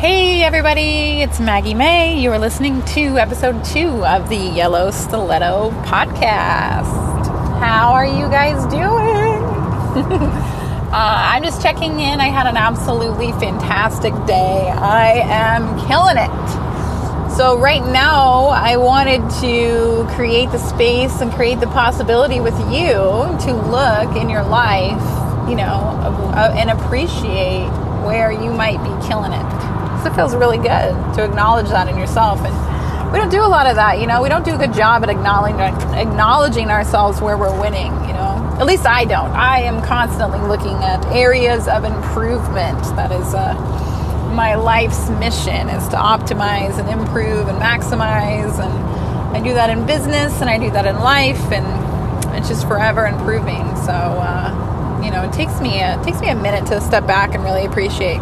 Hey everybody, it's Maggie May. You are listening to episode two of the Yellow Stiletto podcast. How are you guys doing? uh, I'm just checking in. I had an absolutely fantastic day. I am killing it. So, right now, I wanted to create the space and create the possibility with you to look in your life, you know, uh, and appreciate where you might be killing it it feels really good to acknowledge that in yourself. And we don't do a lot of that, you know. We don't do a good job at acknowledging acknowledging ourselves where we're winning, you know. At least I don't. I am constantly looking at areas of improvement. That is uh, my life's mission is to optimize and improve and maximize and I do that in business and I do that in life and it's just forever improving. So uh, you know, it takes me a, it takes me a minute to step back and really appreciate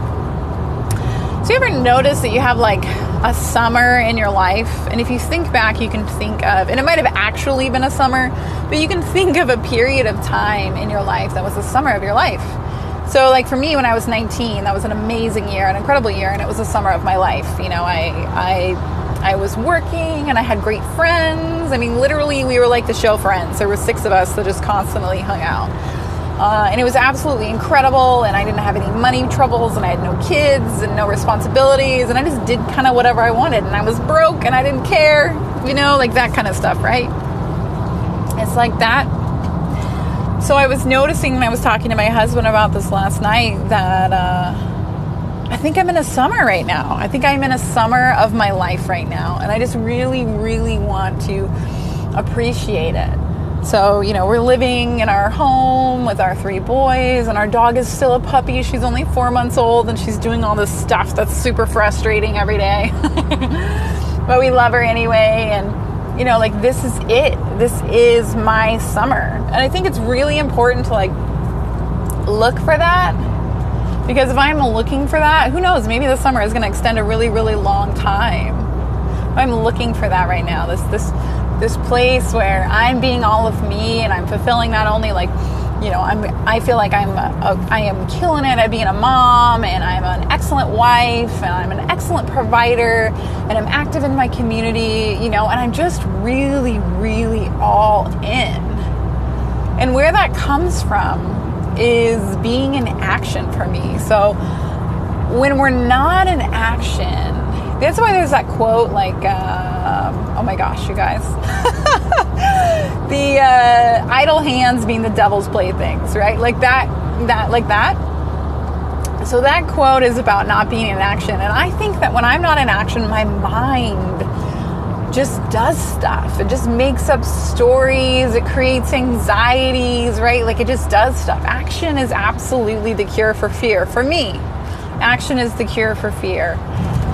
so, you ever notice that you have like a summer in your life? And if you think back, you can think of, and it might have actually been a summer, but you can think of a period of time in your life that was the summer of your life. So, like for me, when I was 19, that was an amazing year, an incredible year, and it was the summer of my life. You know, I, I, I was working and I had great friends. I mean, literally, we were like the show friends. There were six of us that just constantly hung out. Uh, and it was absolutely incredible. And I didn't have any money troubles, and I had no kids and no responsibilities, and I just did kind of whatever I wanted. And I was broke, and I didn't care, you know, like that kind of stuff, right? It's like that. So I was noticing when I was talking to my husband about this last night that uh, I think I'm in a summer right now. I think I'm in a summer of my life right now, and I just really, really want to appreciate it so, you know, we're living in our home with our three boys, and our dog is still a puppy. She's only four months old, and she's doing all this stuff that's super frustrating every day. but we love her anyway, and, you know, like, this is it. This is my summer. And I think it's really important to, like, look for that. Because if I'm looking for that, who knows? Maybe the summer is going to extend a really, really long time. I'm looking for that right now. This, this, this place where I'm being all of me and I'm fulfilling not only like you know I'm I feel like I'm a, a, I am killing it at being a mom and I'm an excellent wife and I'm an excellent provider and I'm active in my community you know and I'm just really really all in. And where that comes from is being in action for me. So when we're not in action that's why there's that quote like uh, oh my gosh you guys. The uh, idle hands being the devil's playthings right? Like that that like that. So that quote is about not being in action. And i think that when i'm not in action my mind just does stuff. It just makes up stories. It creates anxieties right? Like it just does stuff. Action is absolutely the cure for fear. For me action is the cure for fear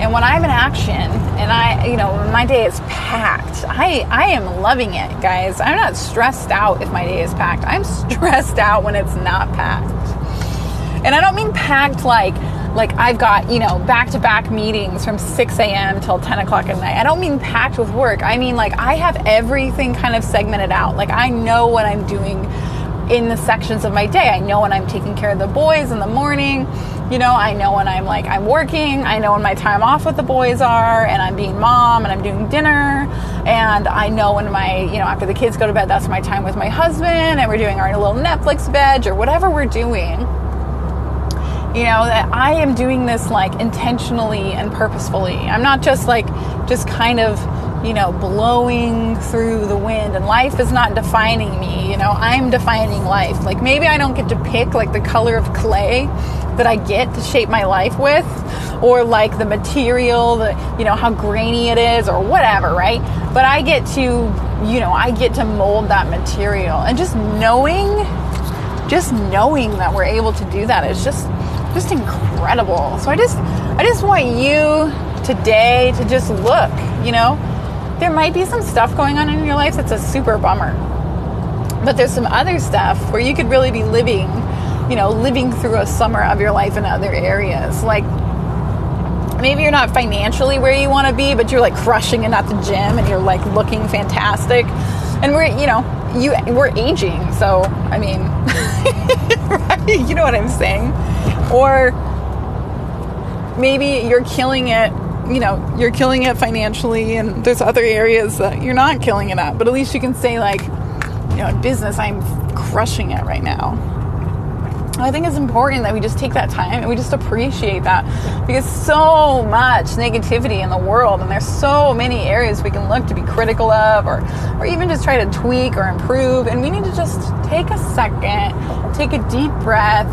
and when I'm in action and I, you know, my day is packed, I, I am loving it, guys. I'm not stressed out if my day is packed. I'm stressed out when it's not packed. And I don't mean packed like, like I've got, you know, back to back meetings from 6 a.m. till 10 o'clock at night. I don't mean packed with work. I mean like I have everything kind of segmented out. Like I know what I'm doing in the sections of my day. I know when I'm taking care of the boys in the morning you know, I know when I'm like, I'm working, I know when my time off with the boys are, and I'm being mom and I'm doing dinner, and I know when my, you know, after the kids go to bed, that's my time with my husband, and we're doing our little Netflix veg or whatever we're doing. You know, that I am doing this like intentionally and purposefully. I'm not just like, just kind of, you know, blowing through the wind, and life is not defining me. You know, I'm defining life. Like maybe I don't get to pick like the color of clay that I get to shape my life with, or like the material, the you know how grainy it is, or whatever, right? But I get to, you know, I get to mold that material, and just knowing, just knowing that we're able to do that is just just incredible. So I just I just want you today to just look, you know, there might be some stuff going on in your life that's a super bummer. But there's some other stuff where you could really be living you know, living through a summer of your life in other areas. Like maybe you're not financially where you want to be, but you're like crushing it at the gym and you're like looking fantastic. And we're, you know, you we're aging, so I mean, right? You know what I'm saying? Or maybe you're killing it you know you're killing it financially and there's other areas that you're not killing it at but at least you can say like you know in business i'm crushing it right now. I think it's important that we just take that time and we just appreciate that because so much negativity in the world and there's so many areas we can look to be critical of or or even just try to tweak or improve. And we need to just take a second, take a deep breath,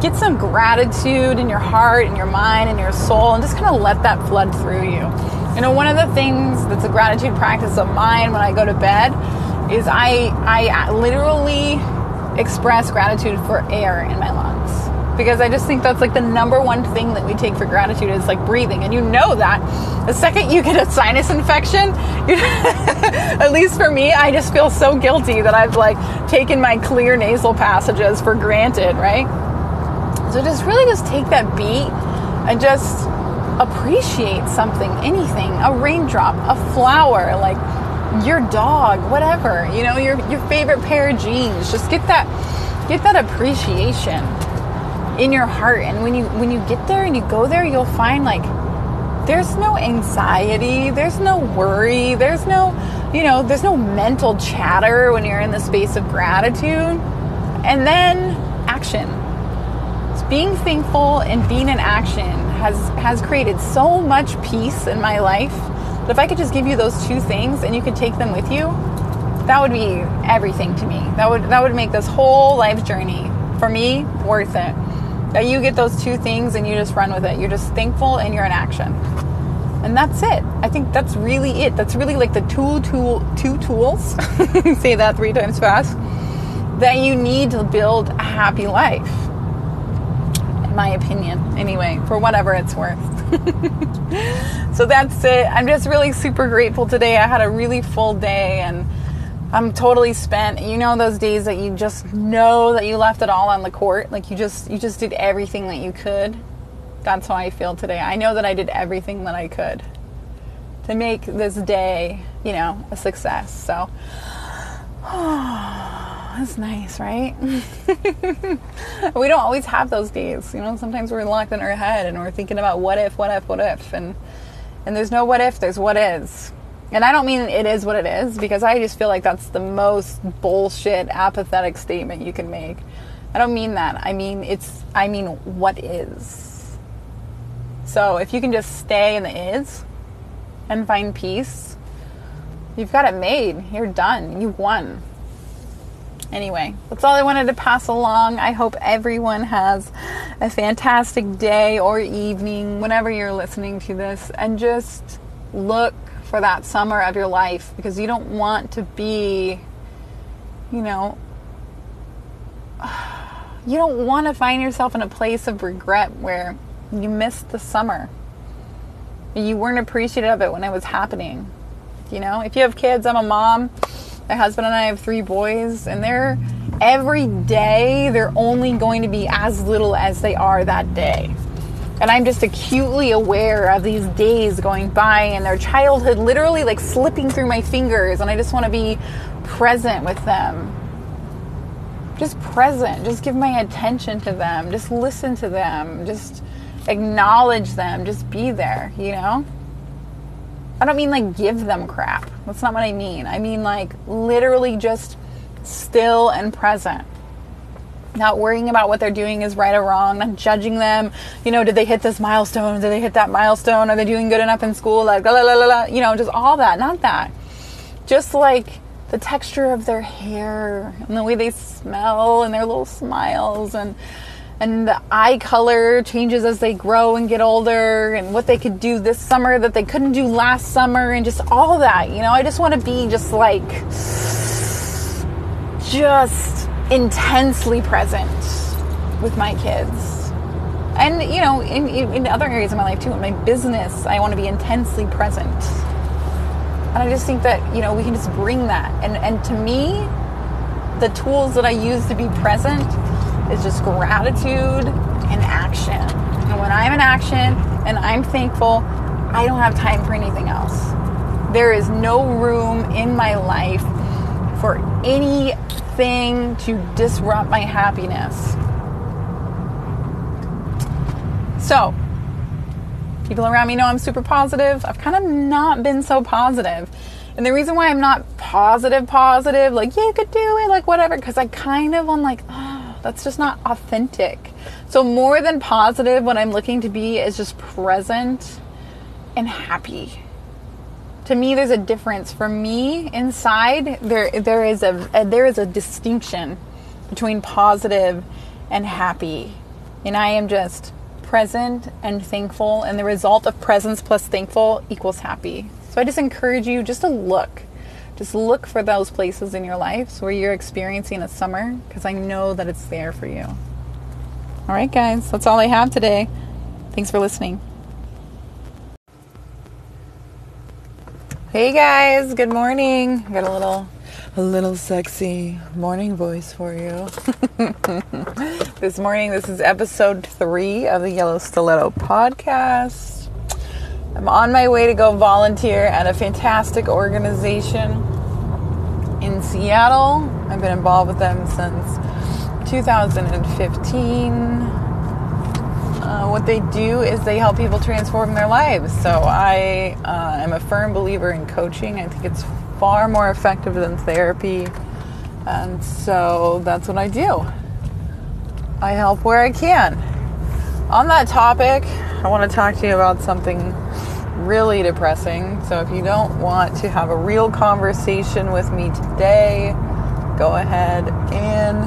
get some gratitude in your heart and your mind and your soul and just kind of let that flood through you. You know, one of the things that's a gratitude practice of mine when I go to bed is I I literally express gratitude for air in my lungs because I just think that's like the number one thing that we take for gratitude is like breathing. And you know that the second you get a sinus infection, at least for me, I just feel so guilty that I've like taken my clear nasal passages for granted, right? So just really just take that beat and just appreciate something, anything, a raindrop, a flower, like your dog, whatever, you know, your your favorite pair of jeans. Just get that get that appreciation in your heart. And when you when you get there and you go there, you'll find like there's no anxiety, there's no worry, there's no, you know, there's no mental chatter when you're in the space of gratitude. And then action. Being thankful and being in action has has created so much peace in my life but if I could just give you those two things and you could take them with you, that would be everything to me. That would that would make this whole life journey for me worth it. That you get those two things and you just run with it. You're just thankful and you're in action. And that's it. I think that's really it. That's really like the two tool two tools. say that three times fast. That you need to build a happy life. My opinion, anyway, for whatever it's worth. so that's it. I'm just really super grateful today. I had a really full day and I'm totally spent. You know those days that you just know that you left it all on the court, like you just you just did everything that you could. That's how I feel today. I know that I did everything that I could to make this day, you know, a success. So that's nice, right? we don't always have those days. You know, sometimes we're locked in our head and we're thinking about what if, what if, what if, and and there's no what if, there's what is. And I don't mean it is what it is because I just feel like that's the most bullshit, apathetic statement you can make. I don't mean that. I mean it's I mean what is. So if you can just stay in the is and find peace, you've got it made. You're done. You've won. Anyway, that's all I wanted to pass along. I hope everyone has a fantastic day or evening whenever you're listening to this and just look for that summer of your life because you don't want to be, you know, you don't want to find yourself in a place of regret where you missed the summer. You weren't appreciative of it when it was happening. You know, if you have kids, I'm a mom my husband and I have three boys, and they're every day they're only going to be as little as they are that day. And I'm just acutely aware of these days going by and their childhood literally like slipping through my fingers, and I just want to be present with them. Just present, just give my attention to them, just listen to them, just acknowledge them, just be there, you know? I don't mean like give them crap. That's not what I mean. I mean like literally just still and present. Not worrying about what they're doing is right or wrong, not judging them. You know, did they hit this milestone? Did they hit that milestone? Are they doing good enough in school? Like, la la la la. You know, just all that. Not that. Just like the texture of their hair and the way they smell and their little smiles and and the eye color changes as they grow and get older and what they could do this summer that they couldn't do last summer and just all that you know? I just want to be just like just intensely present with my kids. And you know in, in other areas of my life too in my business i want to be intensely present. And i just think that you know we can just bring that. And and to me the tools that i use to be present is just gratitude and action. And when I'm in action and I'm thankful, I don't have time for anything else. There is no room in my life for anything to disrupt my happiness. So, People around me know I'm super positive. I've kind of not been so positive. And the reason why I'm not positive, positive, like, you could do it, like, whatever, because I kind of, I'm like, oh, that's just not authentic. So, more than positive, what I'm looking to be is just present and happy. To me, there's a difference. For me, inside, there there is a, a there is a distinction between positive and happy, and I am just present and thankful, and the result of presence plus thankful equals happy. So I just encourage you just to look. Just look for those places in your lives where you're experiencing a summer because I know that it's there for you. All right, guys, that's all I have today. Thanks for listening. Hey guys, good morning. Got a little a little sexy morning voice for you. this morning, this is episode 3 of the Yellow Stiletto podcast. I'm on my way to go volunteer at a fantastic organization in Seattle. I've been involved with them since 2015. Uh, what they do is they help people transform their lives. So I uh, am a firm believer in coaching. I think it's far more effective than therapy. And so that's what I do. I help where I can. On that topic, I want to talk to you about something really depressing. So if you don't want to have a real conversation with me today, go ahead and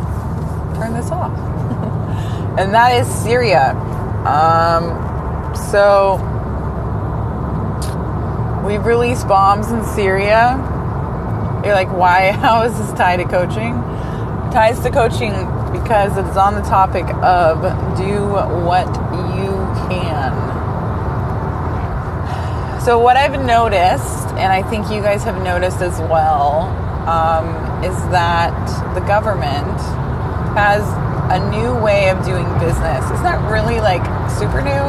turn this off. and that is Syria. Um, so we've released bombs in Syria. You're like, why? How is this tied to coaching? Ties to coaching because it's on the topic of do what you can. So, what I've noticed, and I think you guys have noticed as well, um, is that the government has a new way of doing business. It's not really like super new,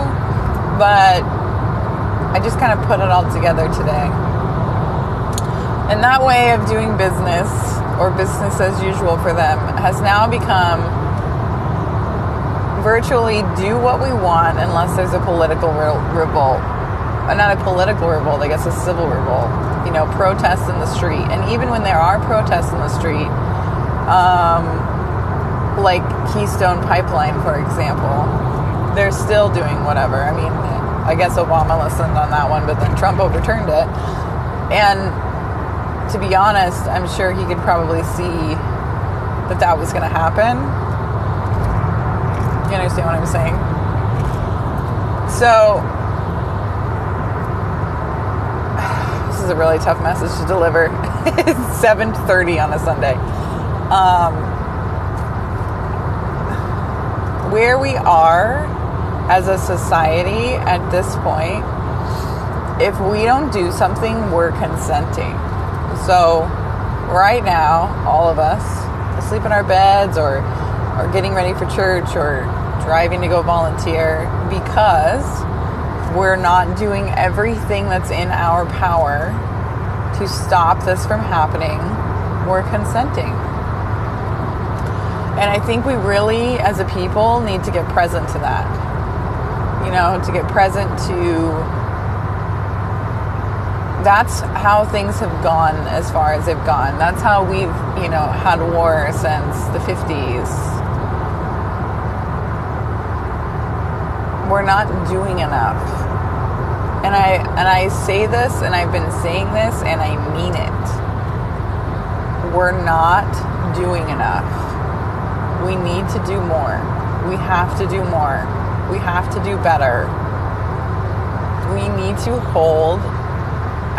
but I just kind of put it all together today. And that way of doing business, or business as usual for them, has now become virtually do what we want unless there's a political re- revolt uh, not a political revolt, I guess a civil revolt, you know, protests in the street. And even when there are protests in the street, um, like Keystone Pipeline, for example, they're still doing whatever. I mean, I guess Obama listened on that one, but then Trump overturned it. And to be honest, I'm sure he could probably see that that was going to happen. You understand what I'm saying? So, this is a really tough message to deliver. it's 7:30 on a Sunday. Um, where we are as a society at this point, if we don't do something, we're consenting. So, right now, all of us asleep in our beds or or getting ready for church or driving to go volunteer because we're not doing everything that's in our power to stop this from happening, we're consenting. And I think we really, as a people, need to get present to that. You know, to get present to that's how things have gone as far as they've gone. That's how we've, you know, had war since the 50s. We're not doing enough and I and I say this and I've been saying this and I mean it. We're not doing enough. We need to do more. We have to do more. We have to do better. We need to hold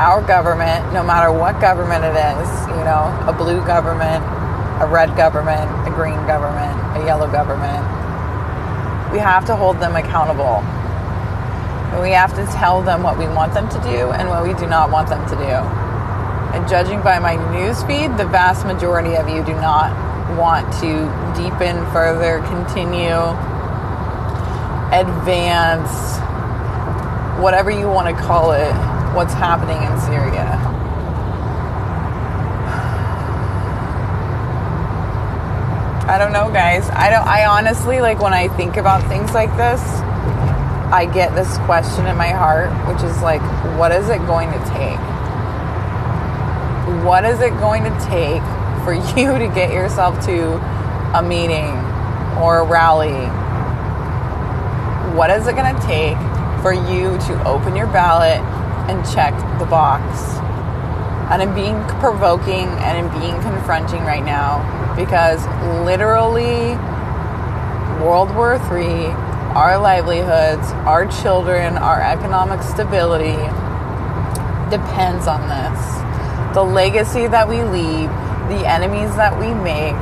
our government, no matter what government it is, you know, a blue government, a red government, a green government, a yellow government. We have to hold them accountable And we have to tell them what we want them to do and what we do not want them to do. And judging by my news feed, the vast majority of you do not want to deepen further, continue, advance, whatever you want to call it, what's happening in Syria. I don't know, guys. I don't I honestly like when I think about things like this, I get this question in my heart, which is like, what is it going to take? What is it going to take for you to get yourself to a meeting or a rally? What is it going to take for you to open your ballot and check the box? And I'm being provoking and I'm being confronting right now because literally World War III, our livelihoods, our children, our economic stability depends on this. The legacy that we leave, the enemies that we make,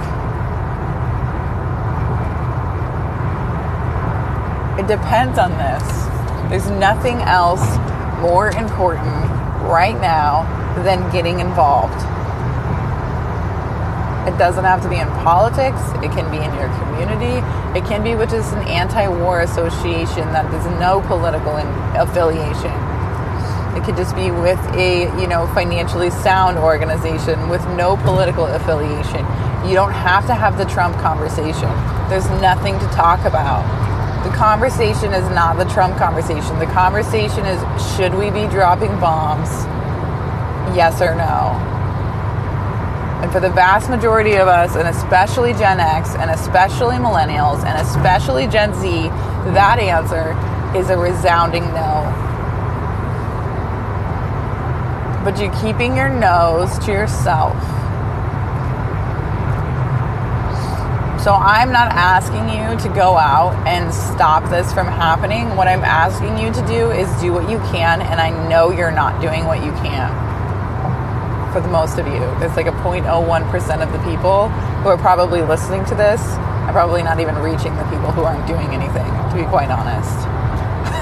it depends on this. There's nothing else more important right now than getting involved. It doesn't have to be in politics. It can be in your community. It can be with just an anti-war association that has no political affiliation. It could just be with a, you know, financially sound organization with no political affiliation. You don't have to have the Trump conversation. There's nothing to talk about. The conversation is not the Trump conversation. The conversation is should we be dropping bombs? Yes or no? And for the vast majority of us, and especially Gen X, and especially millennials, and especially Gen Z, that answer is a resounding no. But you're keeping your nose to yourself. So I'm not asking you to go out and stop this from happening. What I'm asking you to do is do what you can, and I know you're not doing what you can for the most of you. It's like a 0.01% of the people who are probably listening to this are probably not even reaching the people who aren't doing anything, to be quite honest.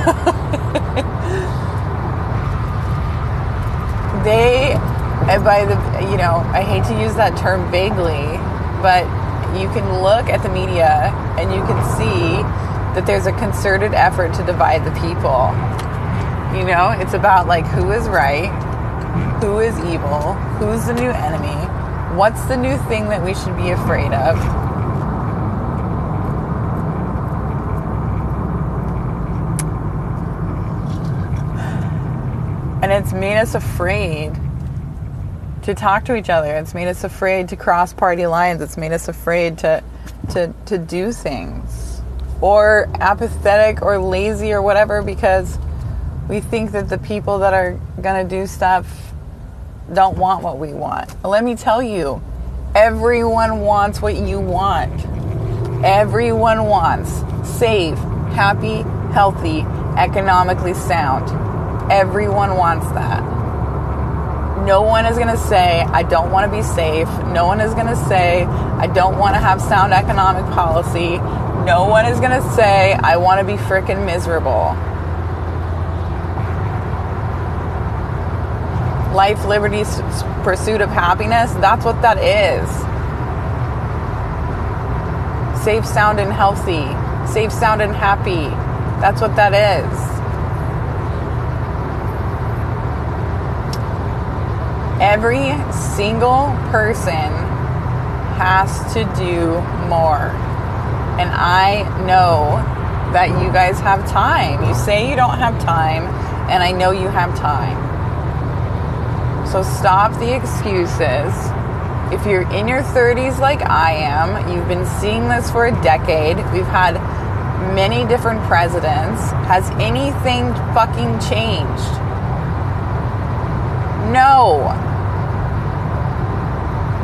they, uh, by the, you know, I hate to use that term vaguely, but you can look at the media and you can see that there's a concerted effort to divide the people. You know, it's about like who is right who is evil? Who's the new enemy? What's the new thing that we should be afraid of? And it's made us afraid to talk to each other. It's made us afraid to cross party lines. It's made us afraid to to to do things or apathetic or lazy or whatever because we think that the people that are going to do stuff don't want what we want. Let me tell you, everyone wants what you want. Everyone wants safe, happy, healthy, economically sound. Everyone wants that. No one is going to say, I don't want to be safe. No one is going to say, I don't want to have sound economic policy. No one is going to say, I want to be freaking miserable. Life, liberty, pursuit of happiness, that's what that is. Safe, sound, and healthy. Safe, sound, and happy. That's what that is. Every single person has to do more. And I know that you guys have time. You say you don't have time, and I know you have time. So stop the excuses. If you're in your 30s like I am, you've been seeing this for a decade. We've had many different presidents. Has anything fucking changed? No.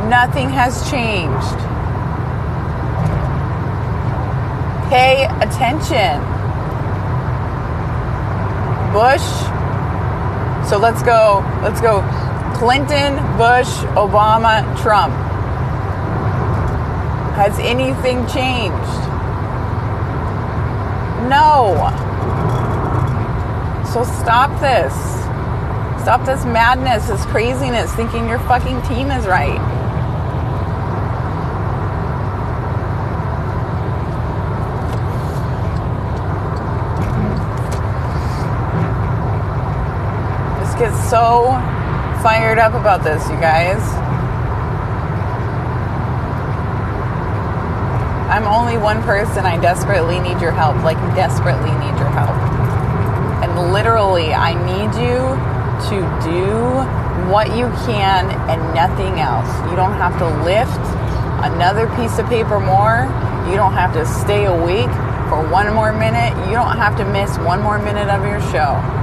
Nothing has changed. Pay attention. Bush. So let's go, let's go Clinton, Bush, Obama, Trump. Has anything changed? No. So stop this. Stop this madness, this craziness, thinking your fucking team is right. This gets so fired up about this, you guys. I'm only one person. I desperately need your help. Like, desperately need your help. And literally, I need you to do what you can and nothing else. You don't have to lift another piece of paper more. You don't have to stay awake for one more minute. You don't have to miss one more minute of your show.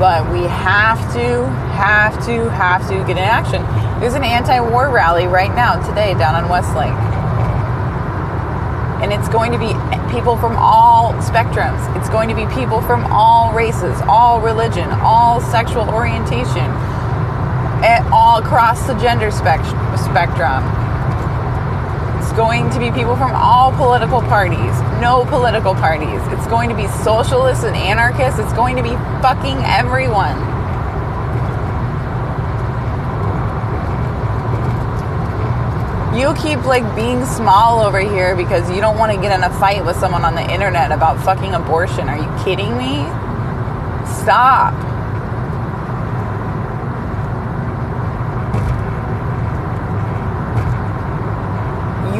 But we have to, have to, have to get in action. There's an anti war rally right now, today, down on Westlake. And it's going to be people from all spectrums. It's going to be people from all races, all religion, all sexual orientation, all across the gender spectrum going to be people from all political parties, no political parties. It's going to be socialists and anarchists. It's going to be fucking everyone. You keep like being small over here because you don't want to get in a fight with someone on the internet about fucking abortion. Are you kidding me? Stop.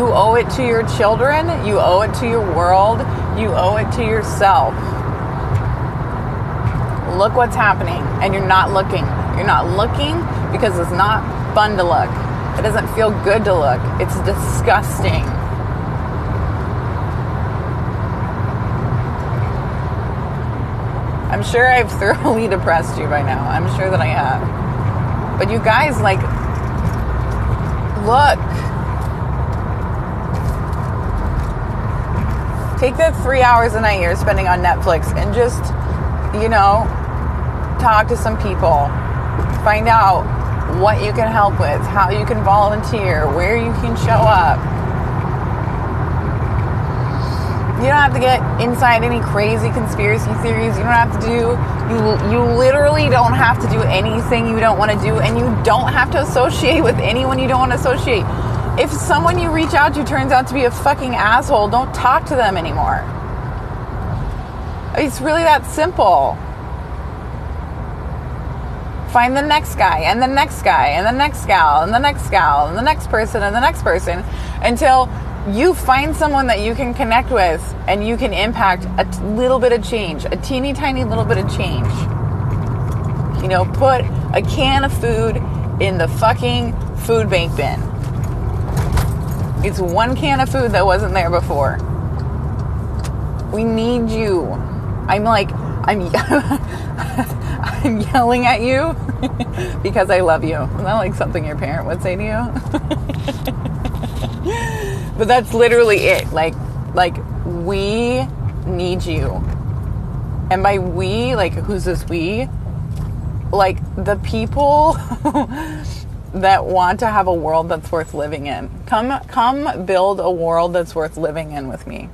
You owe it to your children, you owe it to your world, you owe it to yourself. Look what's happening, and you're not looking. You're not looking because it's not fun to look. It doesn't feel good to look. It's disgusting. I'm sure I've thoroughly depressed you by now. I'm sure that I have. But you guys, like, look Take the three hours a night you're spending on Netflix and just, you know, talk to some people. Find out what you can help with, how you can volunteer, where you can show up. You don't have to get inside any crazy conspiracy theories. You don't have to do you you literally don't have to do anything you don't want to do and you don't have to associate with anyone you don't want to associate if someone you reach out to turns out to be a fucking asshole, don't talk to them anymore. It's really that simple. Find the next guy, and the next guy, and the next gal, and the next gal, and the next person, and the next person until you find someone that you can connect with and you can impact a t- little bit of change, a teeny tiny little bit of change. You know, put a can of food in the fucking food bank bin it's one can of food that wasn't there before. We need you. I'm like, I'm, I'm yelling at you because I love you. Isn't that like something your parent would say to you? but that's literally it. Like, like we need you. And by we, like, who's this we? Like the people that want to have a world that's worth living in. Come come build a world that's worth living in with me.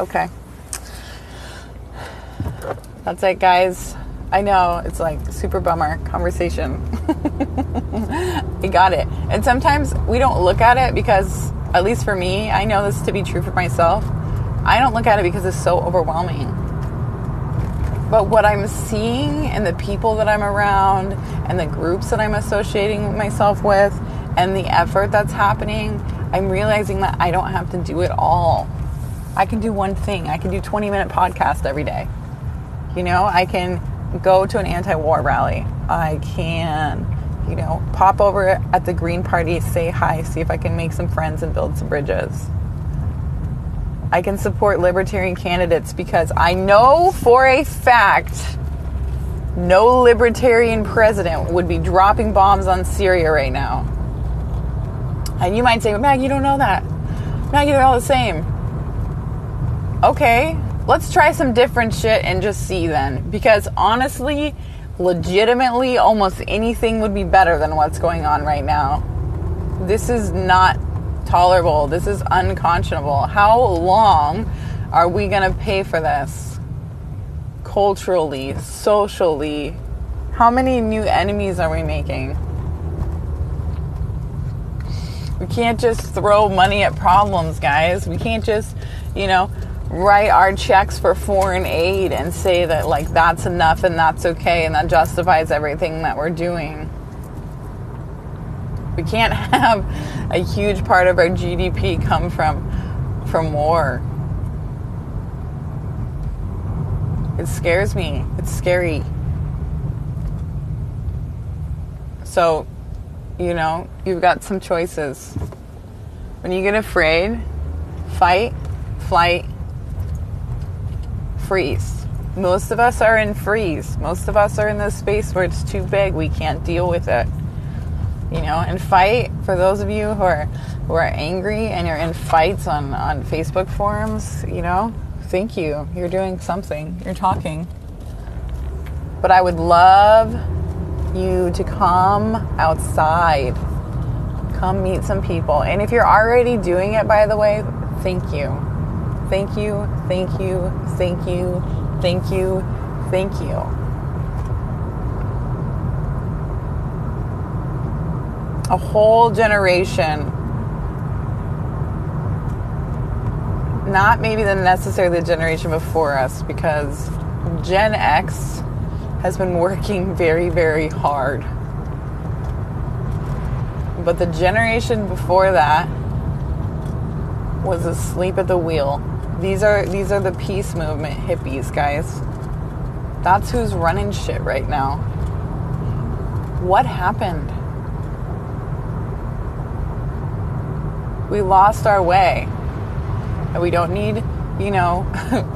Okay. That's it guys. I know it's like super bummer conversation. I got it. And sometimes we don't look at it because at least for me, I know this to be true for myself. I don't look at it because it's so overwhelming but what I'm seeing and the people that I'm around and the groups that I'm associating myself with and the effort that's happening, I'm realizing that I don't have to do it all. I can do one thing. I can do 20 minute podcast every day. You know, I can go to an anti-war rally. I can, you know, pop over at the Green Party, say hi, see if I can make some friends and build some bridges. I can support libertarian candidates because I know for a fact no libertarian president would be dropping bombs on Syria right now. And you might say, well, Mag, you don't know that. Mag, they're all the same. Okay, let's try some different shit and just see then. Because honestly, legitimately, almost anything would be better than what's going on right now. This is not tolerable. This is unconscionable. How long are we going to pay for this? Culturally, socially, how many new enemies are we making? We can't just throw money at problems, guys. We can't just, you know, write our checks for foreign aid and say that, like, that's enough and that's okay and that justifies everything that we're doing. We can't have a huge part of our GDP come from from war. It scares me. It's scary. So, you know, you've got some choices. When you get afraid, fight, flight, freeze. Most of us are in freeze. Most of us are in this space where it's too big. We can't deal with it. You know, and fight for those of you who are who are angry and you're in fights on, on Facebook forums, you know, thank you. You're doing something. You're talking. But I would love you to come outside. Come meet some people. And if you're already doing it, by the way, thank you. Thank you, thank you, thank you, thank you, thank you. A whole generation, not maybe the necessarily the generation before us, because Gen X has been working very, very hard. But the generation before that was asleep at the wheel. These are these are the peace movement hippies, guys. That's who's running shit right now. What happened? We lost our way. And we don't need, you know,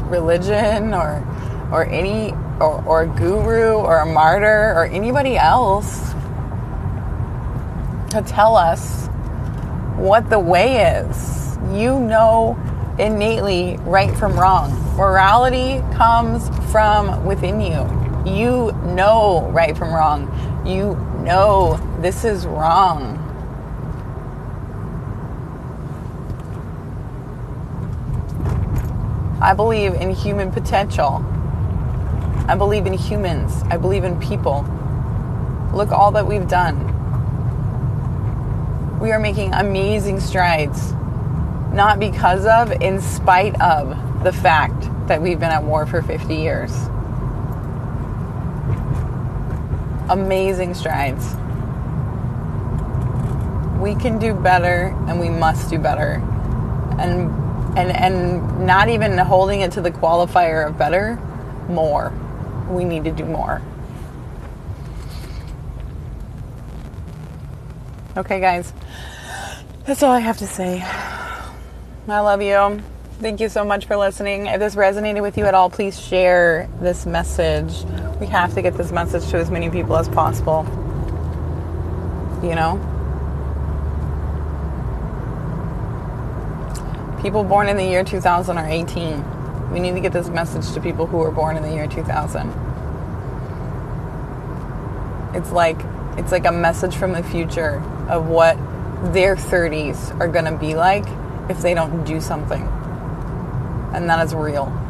religion or or any or, or a guru or a martyr or anybody else to tell us what the way is. You know innately right from wrong. Morality comes from within you. You know right from wrong. You know this is wrong. I believe in human potential. I believe in humans. I believe in people. Look all that we've done. We are making amazing strides not because of, in spite of the fact that we've been at war for 50 years. Amazing strides. We can do better and we must do better. And and and not even holding it to the qualifier of better, more. We need to do more. Okay, guys. That's all I have to say. I love you. Thank you so much for listening. If this resonated with you at all, please share this message. We have to get this message to as many people as possible. You know? People born in the year 2000 are 18. We need to get this message to people who were born in the year 2000. It's like it's like a message from the future of what their 30s are going to be like if they don't do something. And that is real.